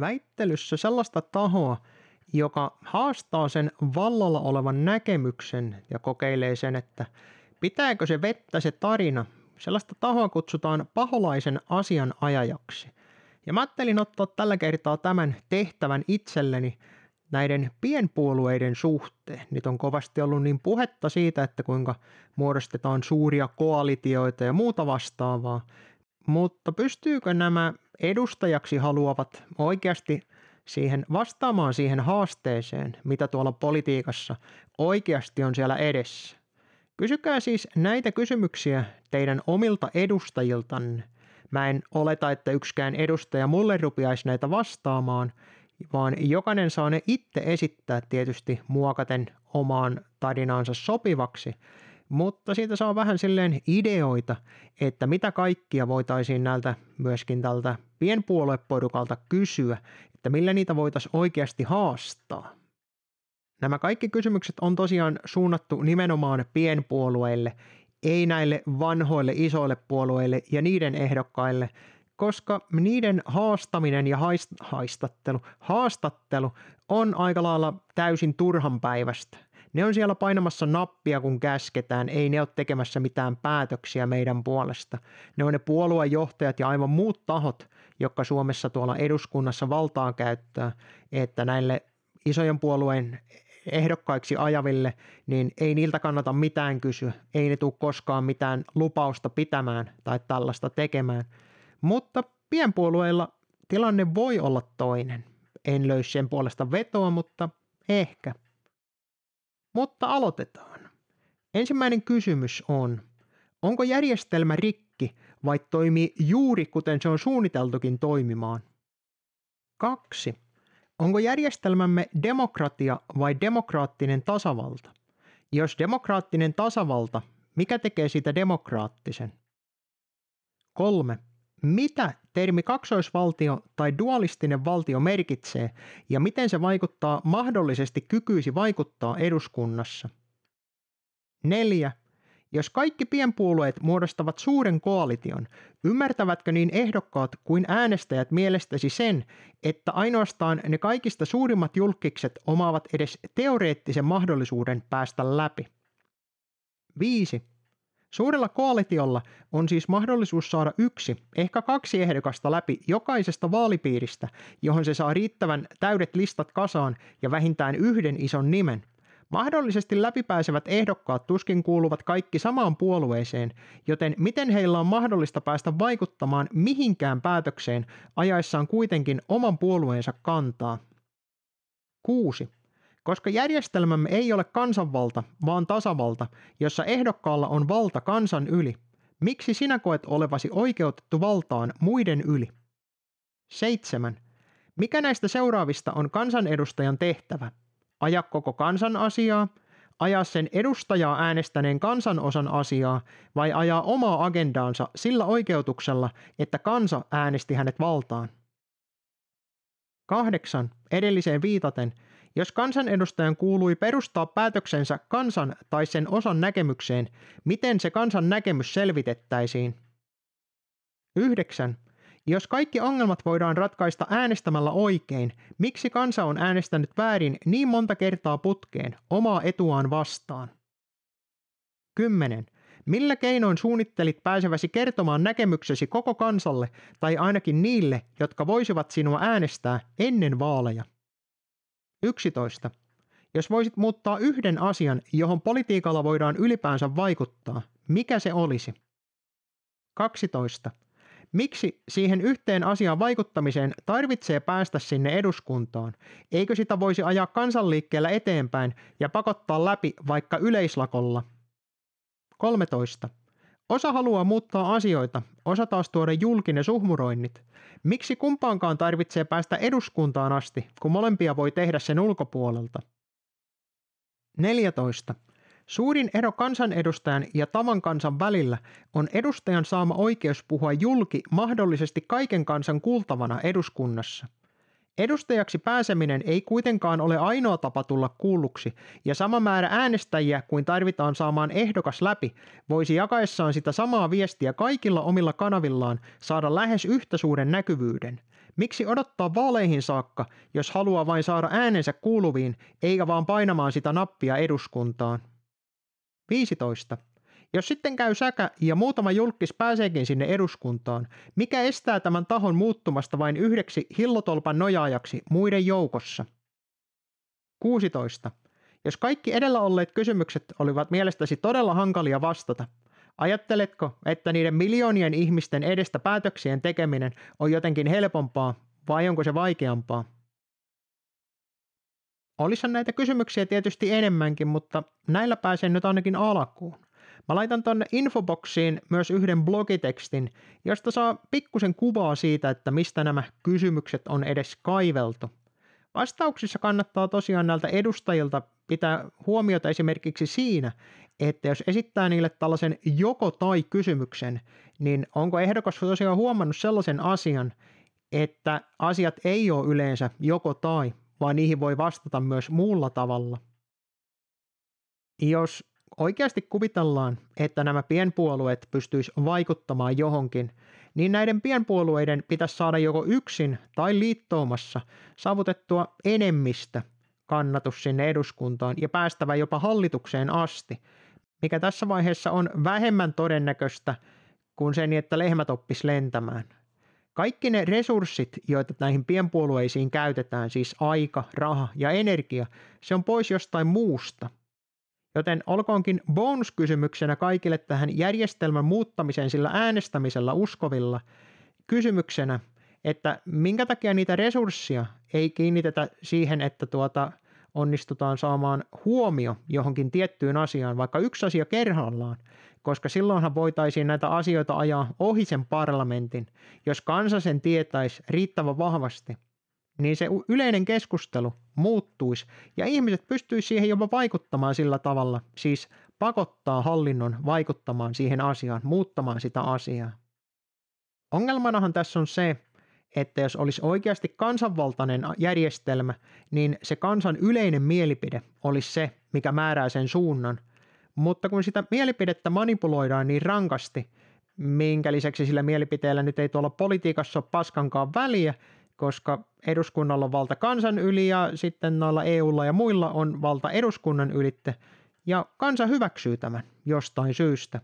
väittelyssä sellaista tahoa, joka haastaa sen vallalla olevan näkemyksen ja kokeilee sen, että pitääkö se vettä se tarina. Sellaista tahoa kutsutaan paholaisen asian ajajaksi. Ja mä ajattelin ottaa tällä kertaa tämän tehtävän itselleni näiden pienpuolueiden suhteen. Nyt on kovasti ollut niin puhetta siitä, että kuinka muodostetaan suuria koalitioita ja muuta vastaavaa. Mutta pystyykö nämä edustajaksi haluavat oikeasti siihen vastaamaan siihen haasteeseen, mitä tuolla politiikassa oikeasti on siellä edessä? Kysykää siis näitä kysymyksiä teidän omilta edustajiltanne. Mä en oleta, että yksikään edustaja mulle rupiaisi näitä vastaamaan, vaan jokainen saa ne itse esittää tietysti muokaten omaan tarinaansa sopivaksi, mutta siitä saa vähän silleen ideoita, että mitä kaikkia voitaisiin näiltä myöskin tältä pienpuolueporukalta kysyä, että millä niitä voitaisiin oikeasti haastaa. Nämä kaikki kysymykset on tosiaan suunnattu nimenomaan pienpuolueille, ei näille vanhoille isoille puolueille ja niiden ehdokkaille, koska niiden haastaminen ja haist, haistattelu, haastattelu on aika lailla täysin turhan päivästä. Ne on siellä painamassa nappia, kun käsketään, ei ne ole tekemässä mitään päätöksiä meidän puolesta. Ne on ne puoluejohtajat ja aivan muut tahot, jotka Suomessa tuolla eduskunnassa valtaa käyttää, että näille isojen puolueen ehdokkaiksi ajaville, niin ei niiltä kannata mitään kysyä. Ei ne tule koskaan mitään lupausta pitämään tai tällaista tekemään. Mutta pienpuolueilla tilanne voi olla toinen. En löy sen puolesta vetoa, mutta ehkä. Mutta aloitetaan. Ensimmäinen kysymys on, onko järjestelmä rikki vai toimii juuri kuten se on suunniteltukin toimimaan? Kaksi. Onko järjestelmämme demokratia vai demokraattinen tasavalta? Jos demokraattinen tasavalta, mikä tekee siitä demokraattisen? Kolme. Mitä termi kaksoisvaltio tai dualistinen valtio merkitsee ja miten se vaikuttaa mahdollisesti kykyisi vaikuttaa eduskunnassa? 4. Jos kaikki pienpuolueet muodostavat suuren koalition, ymmärtävätkö niin ehdokkaat kuin äänestäjät mielestäsi sen, että ainoastaan ne kaikista suurimmat julkikset omaavat edes teoreettisen mahdollisuuden päästä läpi? 5. Suurella koalitiolla on siis mahdollisuus saada yksi, ehkä kaksi ehdokasta läpi jokaisesta vaalipiiristä, johon se saa riittävän täydet listat kasaan ja vähintään yhden ison nimen. Mahdollisesti läpipääsevät ehdokkaat tuskin kuuluvat kaikki samaan puolueeseen, joten miten heillä on mahdollista päästä vaikuttamaan mihinkään päätökseen ajaessaan kuitenkin oman puolueensa kantaa? 6. Koska järjestelmämme ei ole kansanvalta, vaan tasavalta, jossa ehdokkaalla on valta kansan yli, miksi sinä koet olevasi oikeutettu valtaan muiden yli? 7. Mikä näistä seuraavista on kansanedustajan tehtävä? Aja koko kansan asiaa, ajaa sen edustajaa äänestäneen kansanosan asiaa vai ajaa omaa agendaansa sillä oikeutuksella, että kansa äänesti hänet valtaan? 8. Edelliseen viitaten – jos kansanedustajan kuului perustaa päätöksensä kansan tai sen osan näkemykseen, miten se kansan näkemys selvitettäisiin? 9. Jos kaikki ongelmat voidaan ratkaista äänestämällä oikein, miksi kansa on äänestänyt väärin niin monta kertaa putkeen omaa etuaan vastaan? 10. Millä keinoin suunnittelit pääseväsi kertomaan näkemyksesi koko kansalle tai ainakin niille, jotka voisivat sinua äänestää ennen vaaleja? 11. Jos voisit muuttaa yhden asian, johon politiikalla voidaan ylipäänsä vaikuttaa, mikä se olisi? 12. Miksi siihen yhteen asiaan vaikuttamiseen tarvitsee päästä sinne eduskuntaan? Eikö sitä voisi ajaa kansanliikkeellä eteenpäin ja pakottaa läpi vaikka yleislakolla? 13. Osa haluaa muuttaa asioita, osa taas tuoda julkinen suhmuroinnit. Miksi kumpaankaan tarvitsee päästä eduskuntaan asti, kun molempia voi tehdä sen ulkopuolelta? 14. Suurin ero kansanedustajan ja tavan kansan välillä on edustajan saama oikeus puhua julki mahdollisesti kaiken kansan kuultavana eduskunnassa – Edustajaksi pääseminen ei kuitenkaan ole ainoa tapa tulla kuulluksi, ja sama määrä äänestäjiä kuin tarvitaan saamaan ehdokas läpi, voisi jakaessaan sitä samaa viestiä kaikilla omilla kanavillaan saada lähes yhtä suuren näkyvyyden. Miksi odottaa vaaleihin saakka, jos haluaa vain saada äänensä kuuluviin, eikä vaan painamaan sitä nappia eduskuntaan? 15. Jos sitten käy säkä ja muutama julkis pääseekin sinne eduskuntaan, mikä estää tämän tahon muuttumasta vain yhdeksi hillotolpan nojaajaksi muiden joukossa? 16. Jos kaikki edellä olleet kysymykset olivat mielestäsi todella hankalia vastata, ajatteletko, että niiden miljoonien ihmisten edestä päätöksien tekeminen on jotenkin helpompaa vai onko se vaikeampaa? Olisihan näitä kysymyksiä tietysti enemmänkin, mutta näillä pääsen nyt ainakin alkuun. Mä laitan tonne infoboksiin myös yhden blogitekstin, josta saa pikkusen kuvaa siitä, että mistä nämä kysymykset on edes kaiveltu. Vastauksissa kannattaa tosiaan näiltä edustajilta pitää huomiota esimerkiksi siinä, että jos esittää niille tällaisen joko tai kysymyksen, niin onko ehdokas tosiaan huomannut sellaisen asian, että asiat ei ole yleensä joko tai, vaan niihin voi vastata myös muulla tavalla. Jos oikeasti kuvitellaan, että nämä pienpuolueet pystyisivät vaikuttamaan johonkin, niin näiden pienpuolueiden pitäisi saada joko yksin tai liittoumassa saavutettua enemmistö kannatus sinne eduskuntaan ja päästävä jopa hallitukseen asti, mikä tässä vaiheessa on vähemmän todennäköistä kuin sen, että lehmät oppis lentämään. Kaikki ne resurssit, joita näihin pienpuolueisiin käytetään, siis aika, raha ja energia, se on pois jostain muusta. Joten olkoonkin bonuskysymyksenä kaikille tähän järjestelmän muuttamiseen sillä äänestämisellä uskovilla kysymyksenä, että minkä takia niitä resursseja ei kiinnitetä siihen, että tuota, onnistutaan saamaan huomio johonkin tiettyyn asiaan, vaikka yksi asia kerrallaan, koska silloinhan voitaisiin näitä asioita ajaa ohi sen parlamentin, jos kansa sen tietäisi riittävän vahvasti, niin se yleinen keskustelu muuttuisi ja ihmiset pystyisivät siihen jopa vaikuttamaan sillä tavalla, siis pakottaa hallinnon vaikuttamaan siihen asiaan, muuttamaan sitä asiaa. Ongelmanahan tässä on se, että jos olisi oikeasti kansanvaltainen järjestelmä, niin se kansan yleinen mielipide olisi se, mikä määrää sen suunnan. Mutta kun sitä mielipidettä manipuloidaan niin rankasti, minkä lisäksi sillä mielipiteellä nyt ei tuolla politiikassa ole paskankaan väliä, koska eduskunnalla on valta kansan yli ja sitten noilla EUlla ja muilla on valta eduskunnan ylitte, ja kansa hyväksyy tämän jostain syystä.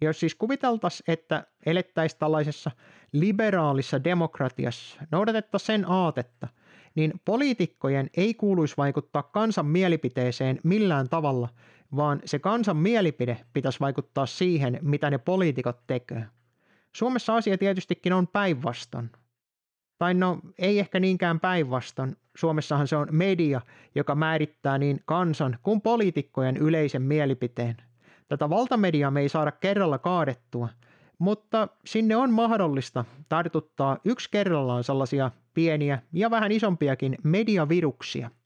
Jos siis kuviteltaisiin, että elettäisiin tällaisessa liberaalissa demokratiassa, noudatettaisiin sen aatetta, niin poliitikkojen ei kuuluisi vaikuttaa kansan mielipiteeseen millään tavalla, vaan se kansan mielipide pitäisi vaikuttaa siihen, mitä ne poliitikot tekee. Suomessa asia tietystikin on päinvastoin. Tai no, ei ehkä niinkään päinvastoin. Suomessahan se on media, joka määrittää niin kansan kuin poliitikkojen yleisen mielipiteen. Tätä valtamediaa me ei saada kerralla kaadettua, mutta sinne on mahdollista tartuttaa yksi kerrallaan sellaisia pieniä ja vähän isompiakin mediaviruksia –